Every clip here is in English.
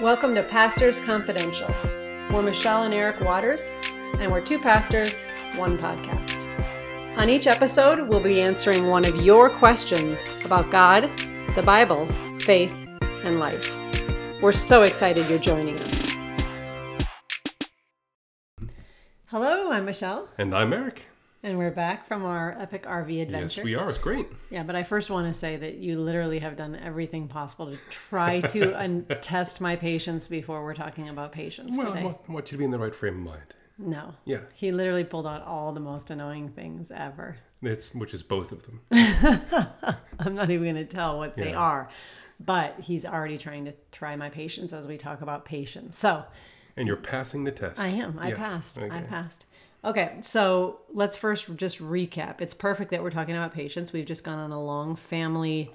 Welcome to Pastors Confidential. We're Michelle and Eric Waters, and we're two pastors, one podcast. On each episode, we'll be answering one of your questions about God, the Bible, faith, and life. We're so excited you're joining us. Hello, I'm Michelle, And I'm Eric. And we're back from our epic RV adventure. Yes, we are. It's great. Yeah, but I first want to say that you literally have done everything possible to try to un- test my patience before we're talking about patience Well, I today. want, I want you to be in the right frame of mind. No. Yeah, He literally pulled out all the most annoying things ever. it's which is both of them. I'm not even going to tell what they are, but he's already trying to try my patience as we talk about patience. So And you're passing the test. I am. I Yes, passed. I passed. Okay, so let's first just recap. It's perfect that we're talking about patience. We've just gone on a long family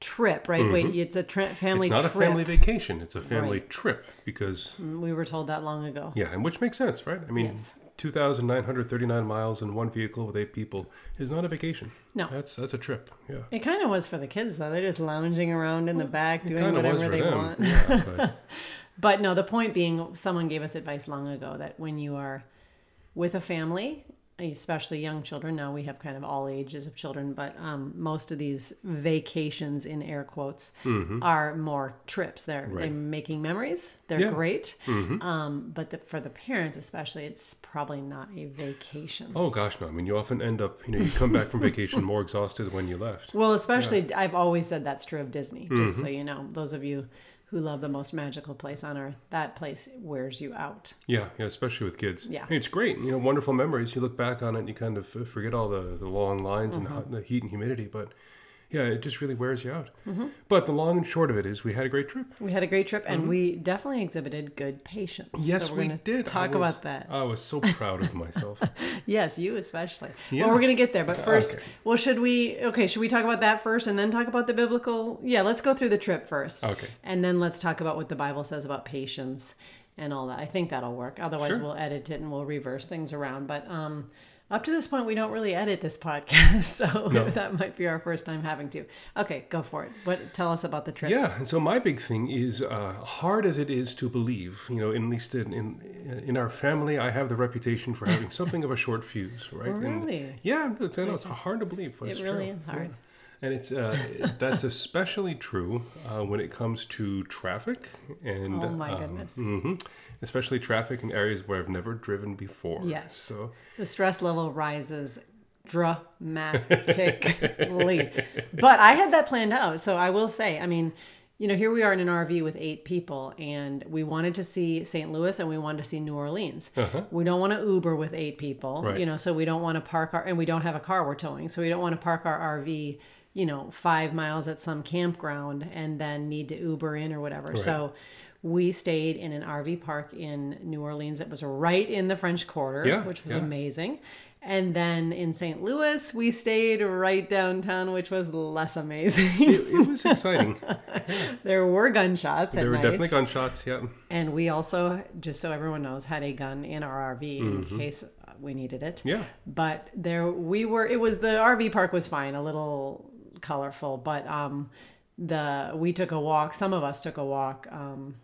trip, right? Wait, it's a tri- family Mm-hmm. It's not trip. a family vacation. It's a family Right. trip because We were told that long ago. yeah, and which makes sense, right? I mean, Yes. 2,939 miles in one vehicle with eight people is not a vacation. No. That's that's a trip. Yeah. It kind of was for the kids though. They're just lounging around in the back doing Kind was whatever they them. want. Yeah, but But no, the point being, someone gave us advice long ago that when you are with a family, especially young children, now we have kind of all ages of children, but um, most of these vacations, in air quotes, are more trips. They're, they're Mm-hmm. Making memories. They're Yeah. Mm-hmm. great. Um, but the, for the parents, especially, it's probably not a vacation. oh gosh, no. I mean, you often end up, you know, you come back from vacation more exhausted than when you left. Well, especially, I've always said that's true of Disney, just Mm-hmm. so you know. Those of you who love the most magical place on earth, that place wears you out. Yeah, yeah, especially with kids. Yeah. Hey, it's great. You know, wonderful memories. You look back on it, and you kind of forget all the, the long lines Mm-hmm. and the heat and humidity. But yeah, it just really wears you out. Mm-hmm. But the long and short of it is, we had a great trip. We had a great trip, and we definitely exhibited good patience. Mm-hmm. Yes, so we did. Talk was- about that. I was so proud of myself. Yes, you especially. Yeah. Well, we're gonna get there, but first, Okay. well, should we? Okay, should we talk about that first, and then talk about the biblical? Yeah, let's go through the trip first. Okay. And then let's talk about what the Bible says about patience and all that. I think that'll work. Otherwise, Sure. we'll edit it and we'll reverse things around. But um, up to this point, we don't really edit this podcast, so No. that might be our first time having to. Okay, go for it. What? Tell us about the trip. yeah, and so my big thing is, uh, hard as it is to believe, you know, at least in, in in our family, I have the reputation for having something of a short fuse, right? And- Really? yeah, it's, I know it's hard to believe, but It it's really true. is hard. And it's uh, that's especially true uh, when it comes to traffic and Oh my um, goodness. mhm. Especially traffic in areas where I've never driven before. Yes. So the stress level rises dramatically. but I had that planned out. So I will say, I mean, you know, here we are in an RV with eight people, and we wanted to see St. Louis and we wanted to see New Orleans. Uh-huh. We don't want to Uber with eight people, Right. you know, so we don't want to park our, and we don't have a car we're towing, so we don't want to park our RV, you know, five miles at some campground and then need to Uber in or whatever. So we stayed in an RV park in New Orleans that was right in the French Quarter, Yeah, which was yeah. amazing. And then in St. Louis, we stayed right downtown, which was less amazing. it, it was exciting. there were gunshots at there were night. definitely gunshots. Yeah. and we also, just so everyone knows, had a gun in our RV in case we needed it. Mm-hmm. Yeah. But there we were it was the RV park was fine, a little colorful, but um the we took a walk, some of us took a walk um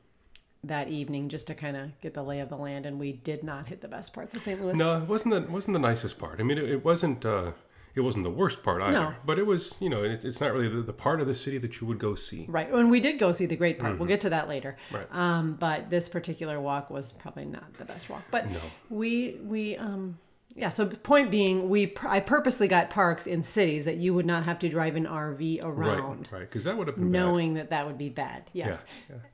that evening just to kind of get the lay of the land and we did not hit the best parts of St. Louis. No, it wasn't the wasn't the nicest part. I mean, it, it wasn't. Uh, it wasn't the worst part either. No. But it was, you know, it, it's not really the, the part of the city that you would go see. Right. And we did go see the great part. We'll get to that later. Mm-hmm. Right. Um, but this particular walk was probably not the best walk. But No. we we um yeah, so point being we I purposely got parks in cities that you would not have to drive an RV around. Right. Right. Because that would have been bad. Knowing that that would be bad. Yes.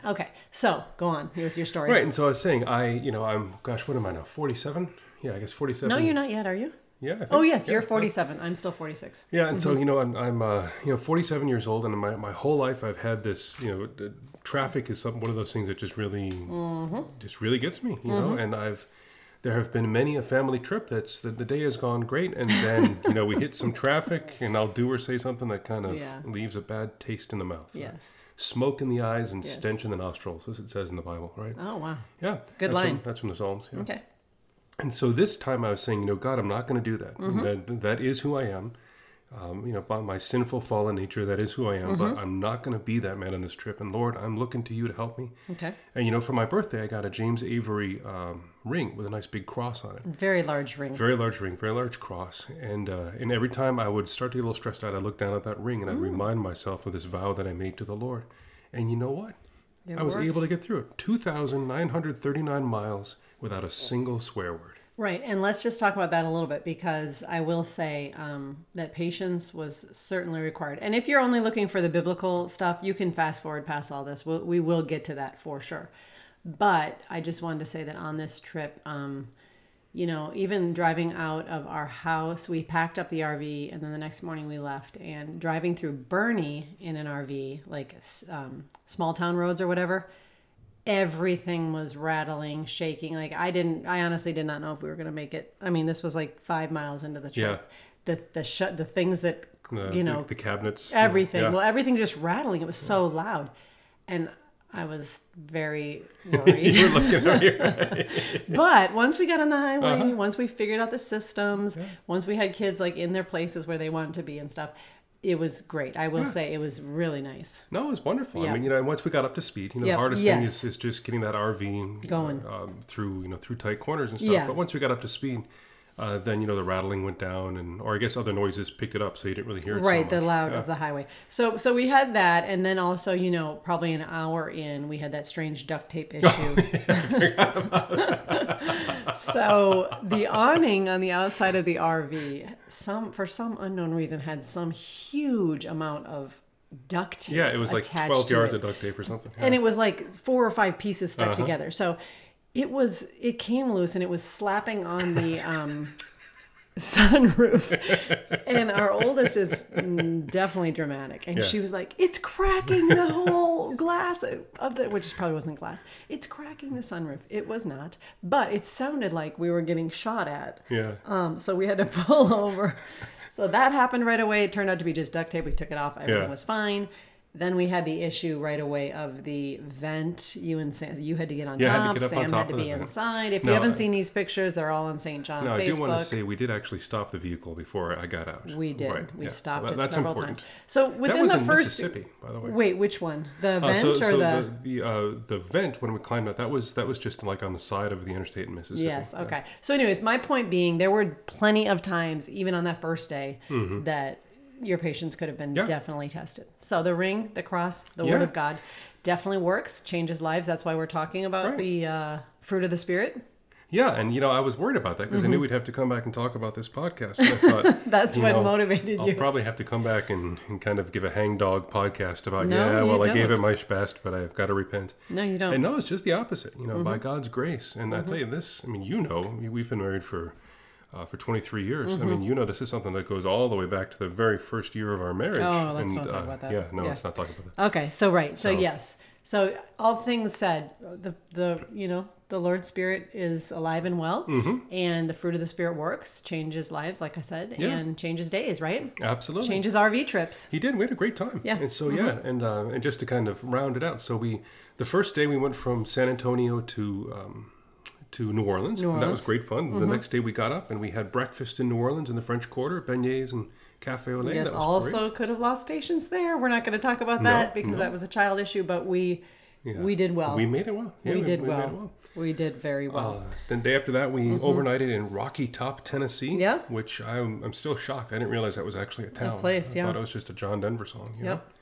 Okay. So go on with your story. Right. And so I was saying, I, you know, I'm, gosh, what am I now? 47? Yeah, I guess 47. No, you're not yet, are you? Yeah. I think, Oh yes, yeah, you're yeah. 47. I'm still 46. Yeah, and so mm-hmm. you know, I'm, I'm uh, you know 47 years old, and my, my whole life I've had this. You know, traffic is some one of those things that just really, mm-hmm. just really gets me. You know, mm-hmm. and I've there have been many a family trip that's the, the day has gone great, and then you know we hit some traffic, and I'll do or say something that kind of Yeah. leaves a bad taste in the mouth. Yes. Smoke in the eyes and Yes. stench in the nostrils, as it says in the Bible, right? Oh wow. Yeah. Good that's line. From, that's from the Psalms. Yeah. Okay. And so this time I was saying, you know, God, I'm not going to do that. Mm-hmm. That, that is who I am. Um, you know, by my sinful fallen nature, that is who I am. Mm-hmm. But I'm not going to be that man on this trip. And Lord, I'm looking to you to help me. Okay. And you know, for my birthday, I got a James Avery um, ring with a nice big cross on it. Very large ring. Very large ring, very large cross. And uh, and every time I would start to get a little stressed out, I'd look down at that ring and I'd Mm. remind myself of this vow that I made to the Lord. And you know what? It I was worked. able to get through it. 2,939 miles without a single swear word. Right, and let's just talk about that a little bit because I will say um, that patience was certainly required. And if you're only looking for the biblical stuff, you can fast forward past all this. We'll, we will get to that for sure. But I just wanted to say that on this trip, um, you know, even driving out of our house, we packed up the RV, and then the next morning we left. And driving through Boerne in an RV, like um, small town roads or whatever, everything was rattling, shaking. Like I didn't, I honestly did not know if we were going to make it. I mean, this was like five miles into the trip. Yeah. The the shut the things that The, you know the, the cabinets. everything. Yeah. Well, everything just rattling. It was so loud, and I was very worried. you were looking over but once we got on the highway, Uh-huh. once we figured out the systems, once we had kids like in their places where they wanted to be and stuff, it was great. I will say it was really nice. No, it was wonderful. Yeah. I mean, you know, once we got up to speed, you know, Yep, the hardest thing is, is just getting that RV Going. um, through, you know, through tight corners and stuff. Yeah. But once we got up to speed, uh, then you know the rattling went down, and or I guess other noises picked it up, so you didn't really hear it. so right the loud Yeah. of the highway so so we had that and then also you know probably an hour in we had that strange duct tape issue so the awning on the outside of the rv some for some unknown reason had some huge amount of duct tape Yeah, it was like twelve yards of duct tape or something. and it was like four or five pieces stuck Uh-huh. together so it was it came loose and it was slapping on the um sunroof and our oldest is definitely dramatic and Yeah. she was like it's cracking the whole glass of the which probably wasn't glass it's cracking the sunroof it was not but it sounded like we were getting shot at yeah. um, so we had to pull over. So that happened right away. It turned out to be just duct tape. We took it off. Everything Yeah. was fine. Then we had the issue right away of the vent. You and Sam, you had to get on Yeah, top. get up on Sam top had to be inside. If No, you haven't I- seen these pictures, they're all on St. John No, I do want to say we did actually stop the vehicle before I got out. we did. Right, We yeah, so stopped that- it several important. times. So within the first Mississippi, by the way. wait, which one? The Uh, vent so, or so the? the the, uh, the vent when we climbed out that was that was just like on the side of the interstate in Mississippi. Yes. Yeah. Okay. So, anyways, my point being, there were plenty of times, even on that first day, that your patience could have been Mm-hmm. Yeah. definitely tested. So, the ring, the cross, the Yeah. Word of God, definitely works, changes lives. That's why we're talking about Right. the uh, fruit of the Spirit. Yeah, and you know I was worried about that because I Mm-hmm. knew we'd have to come back and talk about this podcast. And I thought That's what know, motivated I'll you. probably have to come back and, and kind of give a hangdog podcast about No, yeah, well I gave it my best, but I've got to repent. no, you don't. And no, it's just the opposite. You know, by Mm-hmm. God's grace, and I tell you this. I mean, you know, we've been married for uh, for 23 years. I mean, you know, this is something that goes all the way back to the very first year of our marriage. Oh, let's and, not talk uh, about that. Yeah, no, Yeah. let's not talk about that. Okay, so right, so, So- yes, so all things said, the the you know the Lord's Spirit is alive and well, and the fruit of the Spirit works, changes lives, like I said, Mm-hmm. Yeah. and changes days, right? Absolutely. Changes RV trips. He did. We had a great time. Yeah. Mm-hmm. And so yeah, and uh, and just to kind of round it out, so we the first day we went from San Antonio to um, to New Orleans. New and that was Orleans. Mm-hmm. great fun. The next day we got up and we had breakfast in New Orleans in the French Quarter, beignets and cafe au lait. Yes, that was also great. could have lost patience there. We're not going to talk about No, that because no. that was a child issue, but we Yeah. we did well. We made it well. Yeah, we did made well. well. We did very well. Uh, then day after that, we overnighted in Rocky Top, Tennessee. Mm-hmm. Yeah. Which I'm, I'm still shocked. I didn't realize that was actually a town. place, I yeah. thought it was just a John Denver song. You Yep. Know?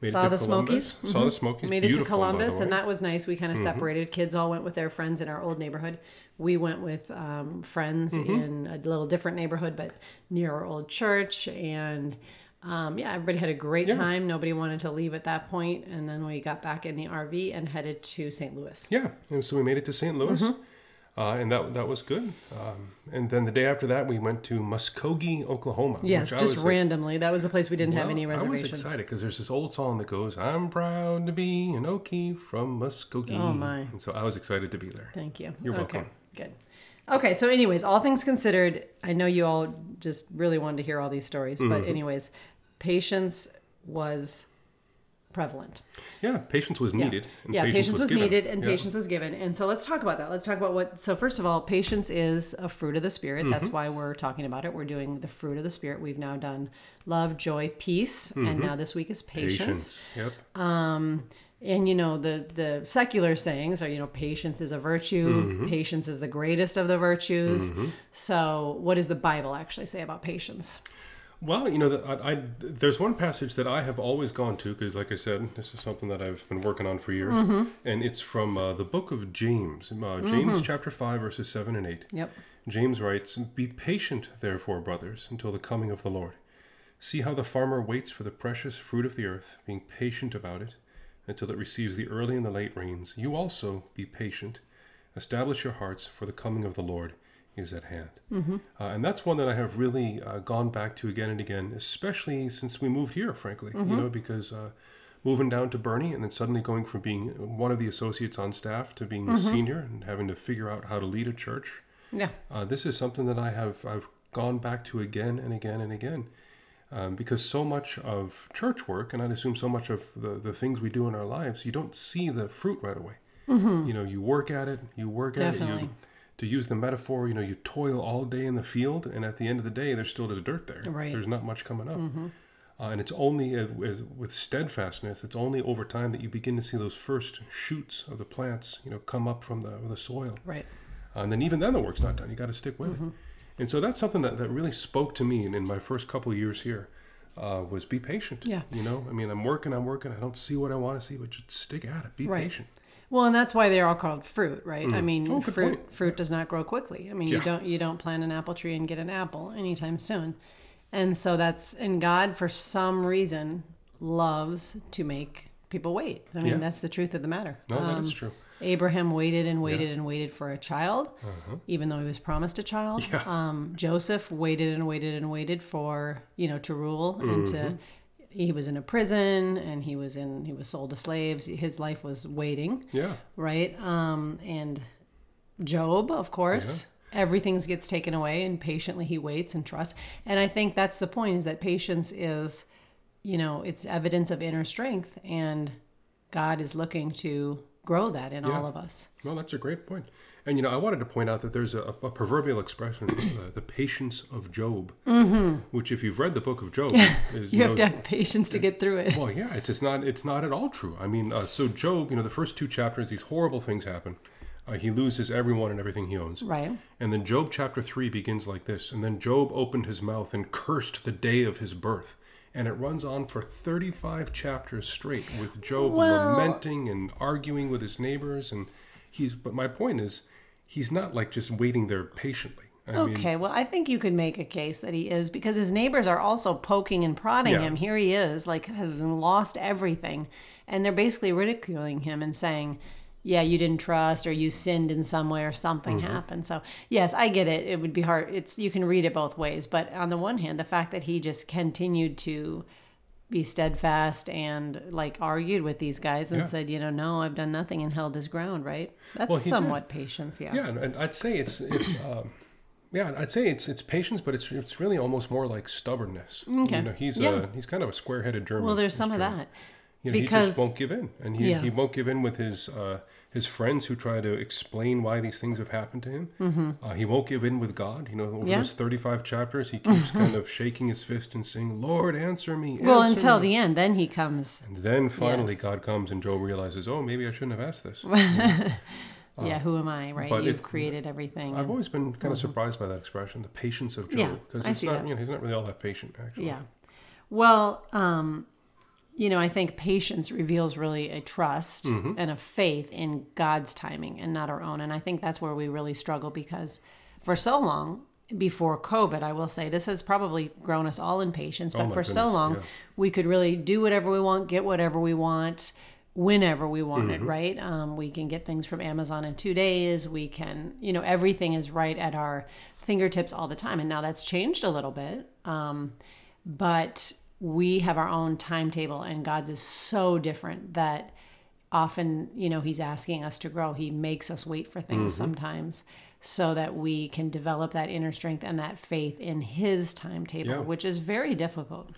Made it Saw to the Columbus. Smokies. Saw the Smokies. Made it to Beautiful, by the Columbus, and. Mm-hmm. that was nice. We kind of separated. Kids all went with their friends in our old neighborhood. We went with um, friends Mm-hmm. in a little different neighborhood, but near our old church. And um, yeah, everybody had a great Yeah. time. Nobody wanted to leave at that point. point, and then we got back in the RV and headed to St. Louis. Yeah, and so we made it to St. Louis, Mm-hmm. Uh, and that that was good. Um, and then the day after that, we went to Muskogee, Oklahoma. Yes, just randomly. That was a place we didn't have well, any I was reservations. excited because there's this old song that goes, "I'm proud to be an Okie from Muskogee." Oh, my. And so I was excited to be there. Thank you. You're okay, welcome. Good. Okay, so anyways, all things considered, I know you all just really wanted to hear all these stories, but Mm-hmm. anyways, patience was prevalent. Yeah, patience was needed. and yeah, patience, was, given. needed and Yeah. patience was given. And so let's talk about that. Let's talk about what. So first of all, patience is a fruit of the spirit. Mm-hmm. That's why we're talking about it. We're doing the fruit of the spirit. We've now done love, joy, peace, and now this week is patience. Mm-hmm. Patience. Yep. And you know the the secular sayings are you know patience is a virtue. Mm-hmm. Patience is the greatest of the virtues. So what does the Bible actually say about patience? Well, you know, I, I, there's one passage that I have always gone to because, like I said, this is something that I've been working on for years, Mm-hmm. and it's from uh, the book of James, uh, James chapter five, verses seven and eight. Yep. James writes, "Be patient, therefore, brothers, until the coming of the Lord. See how the farmer waits for the precious fruit of the earth, being patient about it, until it receives the early and the late rains. You also be patient. Establish your hearts, for the coming of the Lord is at hand." Uh, and that's one that I have really uh, gone back to again and again, especially since we moved here. Frankly, you know, because. Uh, Moving down to Boerne and then suddenly going from being one of the associates on staff to being the senior and having to figure out how to lead a church Yeah. uh, this is something that I have I've gone back to again and again and again, um, because so much of church work, and I'd assume so much of the, the things we do in our lives, you don't see the fruit right away. You know, you work at it, you work at it. Definitely. You, to use the metaphor, you know, you toil all day in the field, and at the end of the day, there's still the dirt there. Right. There's not much coming up. Uh, and it's only as, as, with steadfastness, it's only over time that you begin to see those first shoots of the plants, you know, come up from the, the soil. Right. Uh, and then even then the work's not done. You got to stick with Mm-hmm. it. And so that's something that, that really spoke to me in, in my first couple of years here uh, was be patient. Yeah. You know, I mean, I'm working, I'm working. I don't see what I want to see, but just stick at it. Be Right. patient. Well, and that's why they're all called fruit, right? I mean, Oh, fruit point. fruit does not grow quickly. I mean, you don't you don't plant an apple tree and get an apple anytime soon. And so that's and God for some reason loves to make people wait. I mean, Yeah. that's the truth of the matter. No, that is Um, true. Abraham waited and waited and waited for a child, even though he was promised a child. Uh-huh. Yeah. Um, Joseph waited and waited and waited for you know to rule and to. He was in a prison and he was in he was sold to slaves. His life was waiting Yeah. right? Um, and Job, of course, everything gets taken away, and patiently he waits and trusts. And I think that's the point: is that patience is, you know, it's evidence of inner strength, and God is looking to grow that in all of us. Well, that's a great point. And, you know, I wanted to point out that there's a, a proverbial expression, uh, the patience of Job, which if you've read the book of Job, is, Mm-hmm. You have know, to have patience to get through it. Well, yeah, it's, it's not it's not at all true. I mean, uh, so Job, you know, the first two chapters, these horrible things happen. Uh, he loses everyone and everything he owns. Right. And then Job chapter 3 begins like this. And then Job opened his mouth and cursed the day of his birth. And it runs on for 35 chapters straight with Job Well- lamenting and arguing with his neighbors. And he's, but my point is, he's not like just waiting there patiently. I mean, Okay, well, I think you could make a case that he is because his neighbors are also poking and prodding Yeah. him. Here he is, like having lost everything, and they're basically ridiculing him and saying, "Yeah, you didn't trust, or you sinned in some way, or something Mm-hmm. happened." So, yes, I get it. It would be hard. It's you can read it both ways, but on the one hand, the fact that he just continued to be steadfast and like argued with these guys and Yeah. said, you know, no, I've done nothing and held his ground, right? That's Well, he did. somewhat patience, yeah. Yeah, and, I'd say it's, it's um, yeah, I'd say it's it's patience, but it's it's really almost more like stubbornness. Okay. You know, he's Yeah. uh, he's kind of a square-headed German. Well, there's some of that. You know, he just won't give in, and he, Yeah. he won't give in with his uh, his friends who try to explain why these things have happened to him. Mm-hmm. Uh, he won't give in with God. You know, over Yeah. those 35 chapters, he keeps kind of shaking his fist and saying, "Lord, answer me." Well, until me." the end, then he comes. And then finally, Yes. God comes, and Job realizes, "Oh, maybe I shouldn't have asked this." yeah, who am I, right? Uh, You've if- created everything. I've always been kind of surprised by that expression, the patience of Job, Mm-hmm. Yeah, because it's not, that. you know, he's not really all that patient actually. yeah. Well, um, you know, I think patience reveals really a trust Mm-hmm. and a faith in God's timing and not our own. And I think that's where we really struggle because for so long, before COVID, I will say this has probably grown us all in patience, but Oh for so long, yeah. we could really do whatever we want, get whatever we want, whenever we want Mm-hmm. it, right? Um, we can get things from Amazon in two days. We can, you know, everything is right at our fingertips all the time. And now that's changed a little bit. Um, but we have our own timetable, and God's is so different that often, you know, He's asking us to grow. He makes us wait for things Mm-hmm. sometimes so that we can develop that inner strength and that faith in His timetable, Yeah. which is very difficult.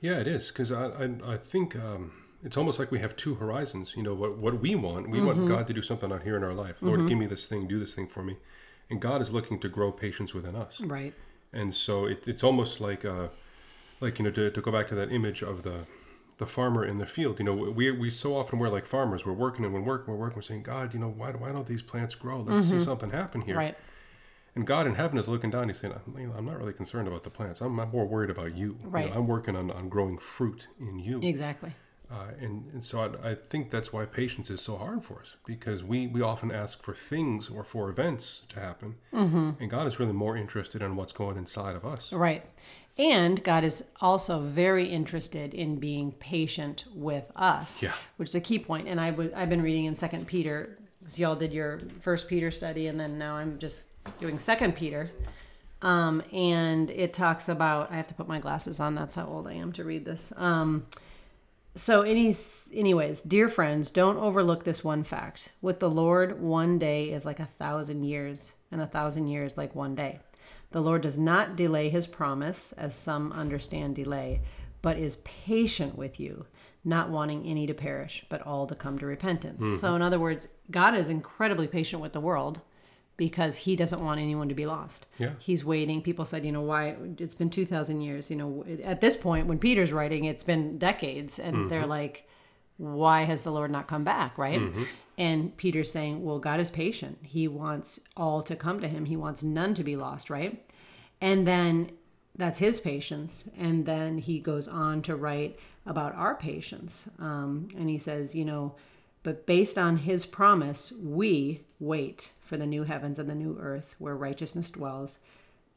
Yeah, it is because I, I I think um, it's almost like we have two horizons. You know, what what we want, we Mm-hmm. want God to do something out here in our life. Lord, give me this thing, do this thing for me, and God is looking to grow patience within us. Right. And so it, it's almost like, uh, like you know, to, to go back to that image of the the farmer in the field. You know, we we so often we're like farmers. We're working and we're working, we're working. We're saying, God, you know, why why don't these plants grow? Let's see something happen here. Mm-hmm. Right. And God in heaven is looking down. And he's saying, "You know, I'm not really concerned about the plants. I'm, I'm more worried about you. You know, Right. I'm working on, on growing fruit in you. Exactly. Uh, and, and so I, I think that's why patience is so hard for us because we, we often ask for things or for events to happen. Mm-hmm. And God is really more interested in what's going inside of us. Right. And God is also very interested in being patient with us, Yeah. which is a key point. And I w- I've been reading in Second Peter. So y'all did your First Peter study, and then now I'm just doing Second Peter. Um, and it talks about I have to put my glasses on. That's how old I am to read this. Um, so, any, anyways, dear friends, don't overlook this one fact. With the Lord, one day is like a thousand years, and a thousand years like one day. The Lord does not delay his promise, as some understand delay, but is patient with you, not wanting any to perish, but all to come to repentance. Mm-hmm. So, in other words, God is incredibly patient with the world because he doesn't want anyone to be lost. Yeah. He's waiting. People said, you know, why it's been 2000 years, you know, at this point when Peter's writing, it's been decades and they're like why has the Lord not come back, right? And Peter's saying, well, God is patient. He wants all to come to him. He wants none to be lost, right? And then that's his patience. And then he goes on to write about our patience. Um, and he says, you know, but based on his promise, we wait for the new heavens and the new earth where righteousness dwells.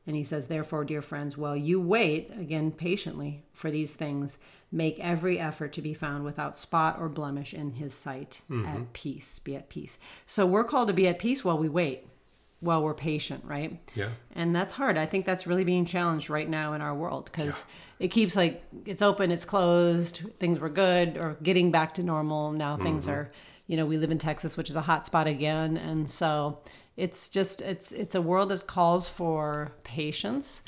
And he says, therefore, dear friends, while you wait, again, patiently for these things, make every effort to be found without spot or blemish in his sight, mm-hmm. at peace, be at peace. So we're called to be at peace while we wait, while we're patient, right? Yeah. And that's hard. I think that's really being challenged right now in our world because it keeps like it's open, it's closed, things were good or getting back to normal. Now things mm-hmm. are, you know, we live in Texas, which is a hot spot again. And so it's just it's it's a world that calls for patience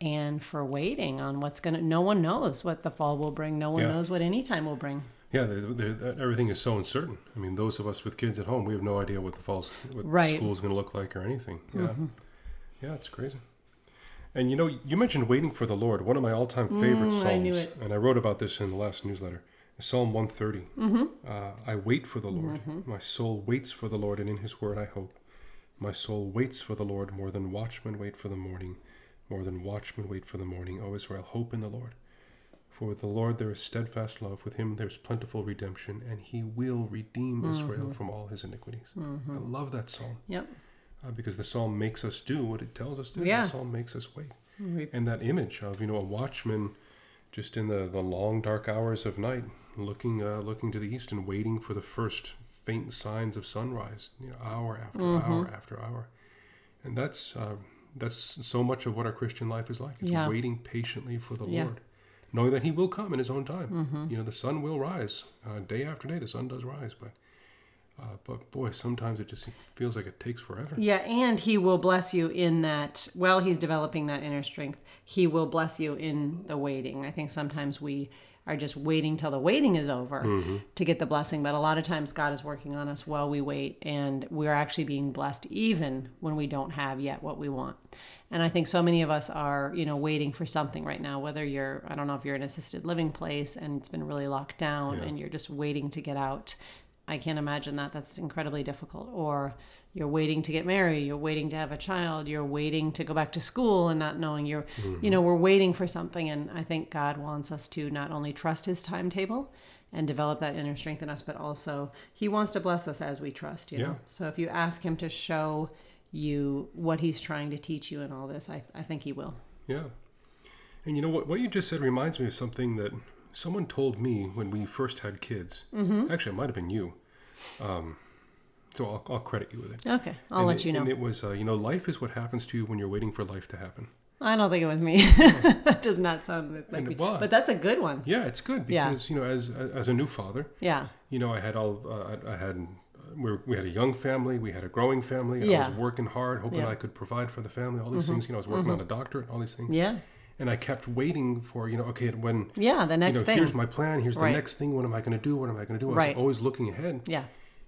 and for waiting on what's going to no one knows what the fall will bring. No one Yeah. knows what any time will bring. Yeah, they they everything is so uncertain. I mean, those of us with kids at home, we have no idea what the fall's, what Right. school's going to look like or anything. Yeah, yeah, it's crazy. And you know, you mentioned waiting for the Lord. One of my all-time favorite Mm, psalms, I knew it. and I wrote about this in the last newsletter. Psalm 130. Mm-hmm. Uh, I wait for the Lord. My soul waits for the Lord, and in His word I hope. My soul waits for the Lord more than watchmen wait for the morning, more than watchmen wait for the morning. O Israel, hope in the Lord. For with the Lord there is steadfast love, with him there is plentiful redemption, and he will redeem Israel from all his iniquities. I love that psalm Yep. uh, because the psalm makes us do what it tells us to. Yeah. The psalm makes us wait. Re- And that image of you know a watchman, just in the, the long dark hours of night, looking uh, looking to the east and waiting for the first faint signs of sunrise, you know, hour after hour after hour, and that's uh, that's so much of what our Christian life is like. It's Yeah. waiting patiently for the Yeah. Lord, knowing that He will come in His own time. You know, the sun will rise uh, day after day. The sun does rise, but. Uh, but boy, sometimes it just feels like it takes forever. Yeah, and he will bless you in that while he's developing that inner strength, he will bless you in the waiting. I think sometimes we are just waiting till the waiting is over mm-hmm. to get the blessing, but a lot of times God is working on us while we wait and we're actually being blessed even when we don't have yet what we want. And I think so many of us are, you know, waiting for something right now, whether you're I don't know if you're in an assisted living place and it's been really locked down and you're just waiting to get out. I can't imagine that. That's incredibly difficult. Or you're waiting to get married, you're waiting to have a child, you're waiting to go back to school and not knowing you're, you know, we're waiting for something. And I think God wants us to not only trust his timetable and develop that inner strength in us, but also he wants to bless us as we trust, you know. So if you ask him to show you what he's trying to teach you and all this, I, I think he will. Yeah. And you know what? What you just said reminds me of something that someone told me when we first had kids. Mm-hmm. Actually, it might have been you. Um, so I'll, I'll credit you with it. Okay, I'll And let it- you know. And it was, uh, you know, life is what happens to you when you're waiting for life to happen. I don't think it was me. that does not sound like me. it was. But that's a good one. Yeah, it's good Yeah. because you know, as as a new father, Yeah. you know, I had all, uh, I, I had, we, were, we had a young family, we had a growing family. I was working hard, hoping Yeah. Mm-hmm. I could provide for the family. All these things, you know, I was working on a doctorate, all these things. Yeah. and I kept waiting for you know okay when Yeah, the next you know thing. here's my plan here's the Right. next thing what am I going to do what am I going to do I was Right. always looking ahead yeah.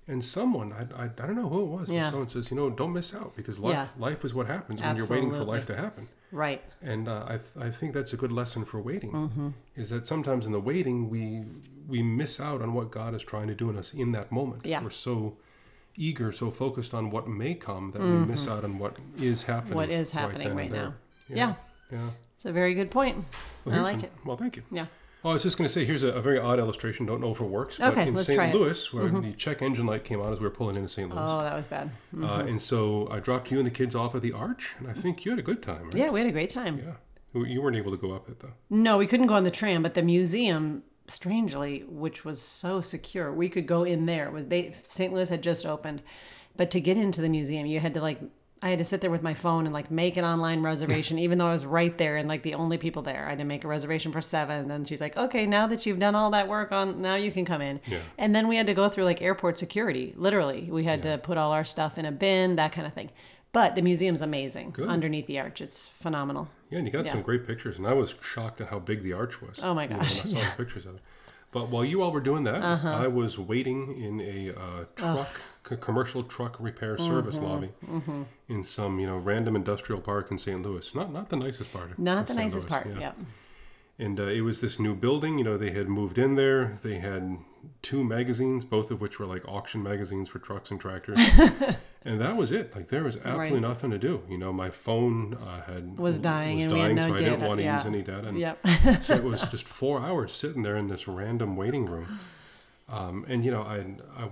And someone I, I, I don't know who it was Yeah. but someone says you know don't miss out because life Yeah. life is what happens when you're waiting for life to happen Right. and uh, I, th- I think that's a good lesson for waiting Mm-hmm. is that sometimes in the waiting we we miss out on what god is trying to do in us in that moment Yeah. we're so eager so focused on what may come that we miss out on what is happening Mm-hmm. What is right happening then right, now. Yeah. yeah It's a very good point. Well, I like it. well thank you Yeah. Well, I was just going to say, here's a, a very odd illustration. Don't know if it works. But Okay, in let's St. try it. Mm-hmm. Louis, where the check engine light came on as we were pulling into St. Louis, Oh, that was bad. uh, and so I dropped you and the kids off at the arch, and I think you had a good time, right? Yeah, we had a great time. Yeah. You- You weren't able to go up it though. No, we couldn't go on the tram, but the museum, strangely, which was so secure, we could go in there. It was they St. Louis had just opened, but to get into the museum, you had to like I had to sit there with my phone and like make an online reservation, even though I was right there and like the only people there. I had to make a reservation for seven. And then she's like, "Okay, now that you've done all that work on, now you can come in." Yeah. And then we had to go through like airport security. Literally, we had to put all our stuff in a bin, that kind of thing. But the museum's amazing Good. underneath the arch. It's phenomenal. Yeah, and you got Yeah. some great pictures, and I was shocked at how big the arch was. Oh my you know, gosh, I saw the pictures of it. But while you all were doing that, Uh-huh. I was waiting in a uh, truck, c- commercial truck repair service Mm-hmm. lobby in some, you know, random industrial park in St. Louis. Not not the nicest part. of- Not the St. nicest Louis, part. yeah. Yep. And uh, it was this new building. You know, they had moved in there. They had two magazines, both of which were like auction magazines for trucks and tractors. and that was it. Like there was absolutely Right. nothing to do. You know, my phone uh, had Was dying was and we had dying, no so I didn't data. want to Yeah. use any data. And Yep. so it was just four hours sitting there in this random waiting room. Um, and you know, I, I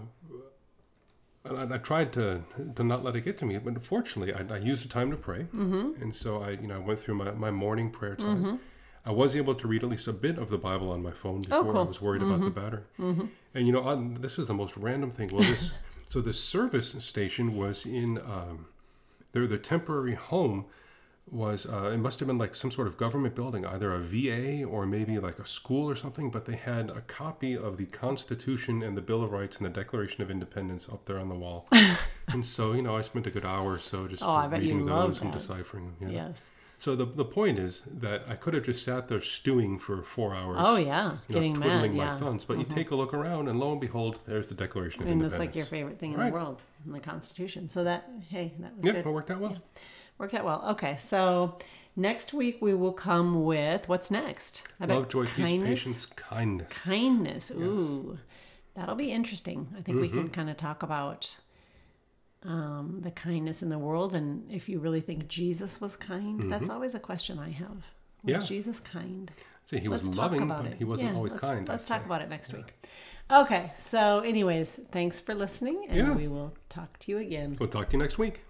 I, I tried to to not let it get to me, but fortunately, I, I used the time to pray, mm-hmm. and so I, you know, I went through my, my morning prayer time. Mm-hmm. I was able to read at least a bit of the Bible on my phone before Oh, cool. Mm-hmm. I was worried about the battery. And you know, on, this is the most random thing. Well, this so the service station was in um, their their temporary home was uh, it must have been like some sort of government building, either a VA or maybe like a school or something. But they had a copy of the Constitution and the Bill of Rights and the Declaration of Independence up there on the wall. and so you know, I spent a good hour or so just Oh, I bet reading those and deciphering them. know. Yes. So the the point is that I could have just sat there stewing for four hours. Oh yeah, you know, getting mad. twiddling my Yeah. Mm-hmm. thumbs. But you take a look around, and lo and behold, there's the Declaration of Independence. And Independence. that's like your favorite thing in Right. the world, in the Constitution. So that hey, that was Yeah, good. it worked out well. Worked out well. Okay, so next week we will come with what's next? I Love, joy, peace, patience, kindness. Kindness. Ooh, that'll be interesting. I think we Mm-hmm. can kind of talk about um, the kindness in the world, and if you really think Jesus was kind, that's always a question I have. Was Mm-hmm. Yeah. Jesus kind? See, he was Let's loving, but it. he wasn't Yeah, always let's, kind. Let's I'd talk say. about it next week. Okay. So, anyways, thanks for listening, and Yeah. we will talk to you again. We'll talk to you next week.